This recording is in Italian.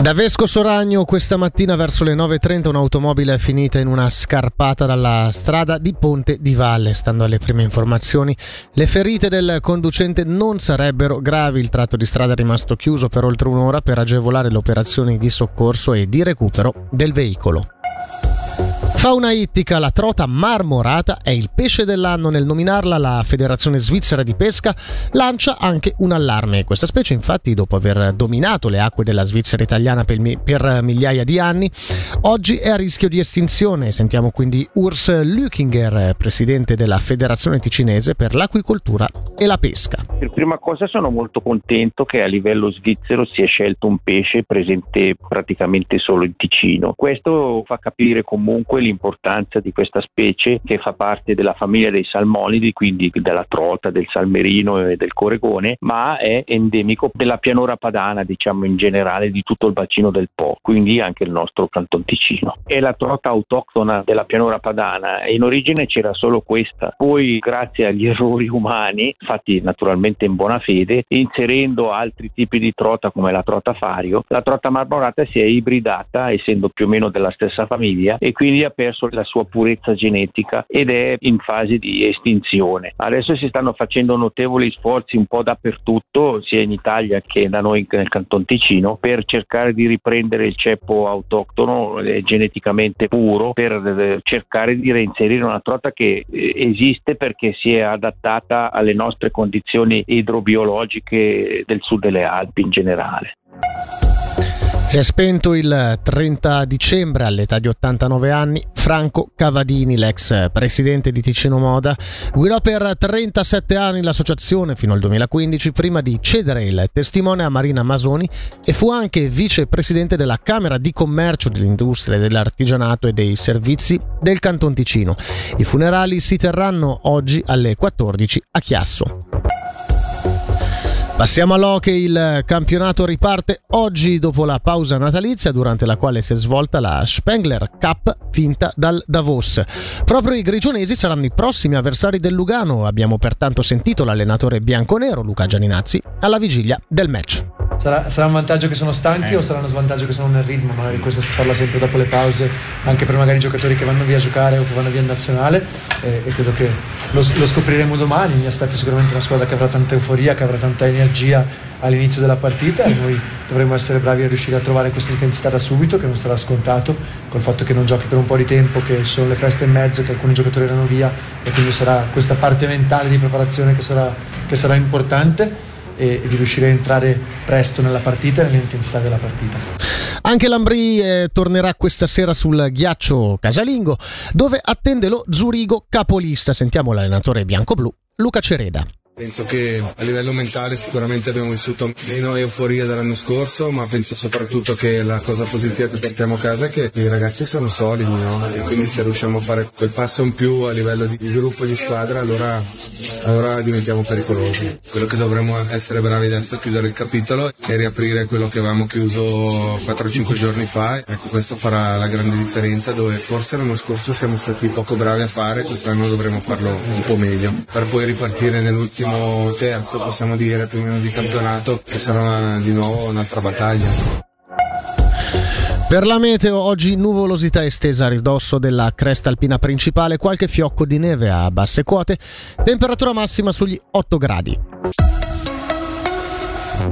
Da Vesco Soragno questa mattina verso le 9.30 un'automobile è finita in una scarpata dalla strada di Ponte di Valle. Stando alle prime informazioni, le ferite del conducente non sarebbero gravi. Il tratto di strada è rimasto chiuso per oltre un'ora per agevolare le operazioni di soccorso e di recupero del veicolo. Fauna ittica, la trota marmorata è il pesce dell'anno. Nel nominarla la Federazione Svizzera di Pesca lancia anche un allarme. Questa specie infatti dopo aver dominato le acque della Svizzera italiana per, per migliaia di anni, oggi è a rischio di estinzione. Sentiamo quindi Urs Lückinger, presidente della Federazione Ticinese per l'Aquicoltura e la Pesca. Per prima cosa sono molto contento che a livello svizzero si è scelto un pesce presente praticamente solo in Ticino. Questo fa capire comunque l'importanza di questa specie che fa parte della famiglia dei salmonidi, quindi della trota, del salmerino e del coregone, ma è endemico della pianura padana, diciamo in generale, di tutto il bacino del Po, quindi anche il nostro Canton Ticino. È la trota autoctona della pianura padana in origine c'era solo questa, poi grazie agli errori umani, fatti naturalmente in buona fede, inserendo altri tipi di trota come la trota fario, la trota marmorata si è ibridata essendo più o meno della stessa famiglia e quindi ha perso la sua purezza genetica ed è in fase di estinzione. Adesso si stanno facendo notevoli sforzi un po' dappertutto, sia in Italia che da noi nel Canton Ticino, per cercare di riprendere il ceppo autoctono eh, geneticamente puro, per eh, cercare di reinserire una trota che eh, esiste perché si è adattata alle nostre condizioni idrobiologiche del sud delle Alpi in generale. Si è spento il 30 dicembre all'età di 89 anni Franco Cavadini, l'ex presidente di Ticino Moda. Guidò per 37 anni l'associazione fino al 2015 prima di cedere il testimone a Marina Masoni e fu anche vicepresidente della Camera di Commercio dell'Industria, dell'Artigianato e dei Servizi del Canton Ticino. I funerali si terranno oggi alle 14 a Chiasso. Passiamo all'hockey, il campionato riparte oggi dopo la pausa natalizia durante la quale si è svolta la Spengler Cup vinta dal Davos. Proprio i grigionesi saranno i prossimi avversari del Lugano, abbiamo pertanto sentito l'allenatore bianconero Luca Gianinazzi alla vigilia del match. Sarà, sarà, un vantaggio che sono stanchi eh. o sarà uno svantaggio che sono nel ritmo? Magari questo si parla sempre dopo le pause, anche per magari i giocatori che vanno via a giocare o che vanno via in nazionale e, e credo che lo, lo, scopriremo domani. Mi aspetto sicuramente una squadra che avrà tanta euforia, che avrà tanta energia all'inizio della partita e noi dovremo essere bravi a riuscire a trovare questa intensità da subito, che non sarà scontato, col fatto che non giochi per un po' di tempo, che ci sono le feste in mezzo, che alcuni giocatori erano via e quindi sarà questa parte mentale di preparazione che sarà, che sarà importante e, di riuscire a entrare presto nella partita e nell'intensità della partita. Anche l'Ambri eh, tornerà questa sera sul ghiaccio casalingo dove attende lo Zurigo capolista. Sentiamo l'allenatore bianco-blu Luca Cereda. Penso che a livello mentale sicuramente abbiamo vissuto meno euforia dell'anno scorso, ma penso soprattutto che la cosa positiva che portiamo a casa è che i ragazzi sono solidi, no? E quindi se riusciamo a fare quel passo in più a livello di, gruppo e di squadra, allora, allora, diventiamo pericolosi. Quello che dovremmo essere bravi adesso è chiudere il capitolo e riaprire quello che avevamo chiuso 4-5 giorni fa. Ecco, questo farà la grande differenza dove forse l'anno scorso siamo stati poco bravi a fare, quest'anno dovremo farlo un po' meglio per poi ripartire nell'ultimo siamo terzo, possiamo dire, primo di campionato, che sarà di nuovo un'altra battaglia. Per la meteo, oggi nuvolosità estesa a ridosso della cresta alpina principale, qualche fiocco di neve a basse quote, temperatura massima sugli 8 gradi.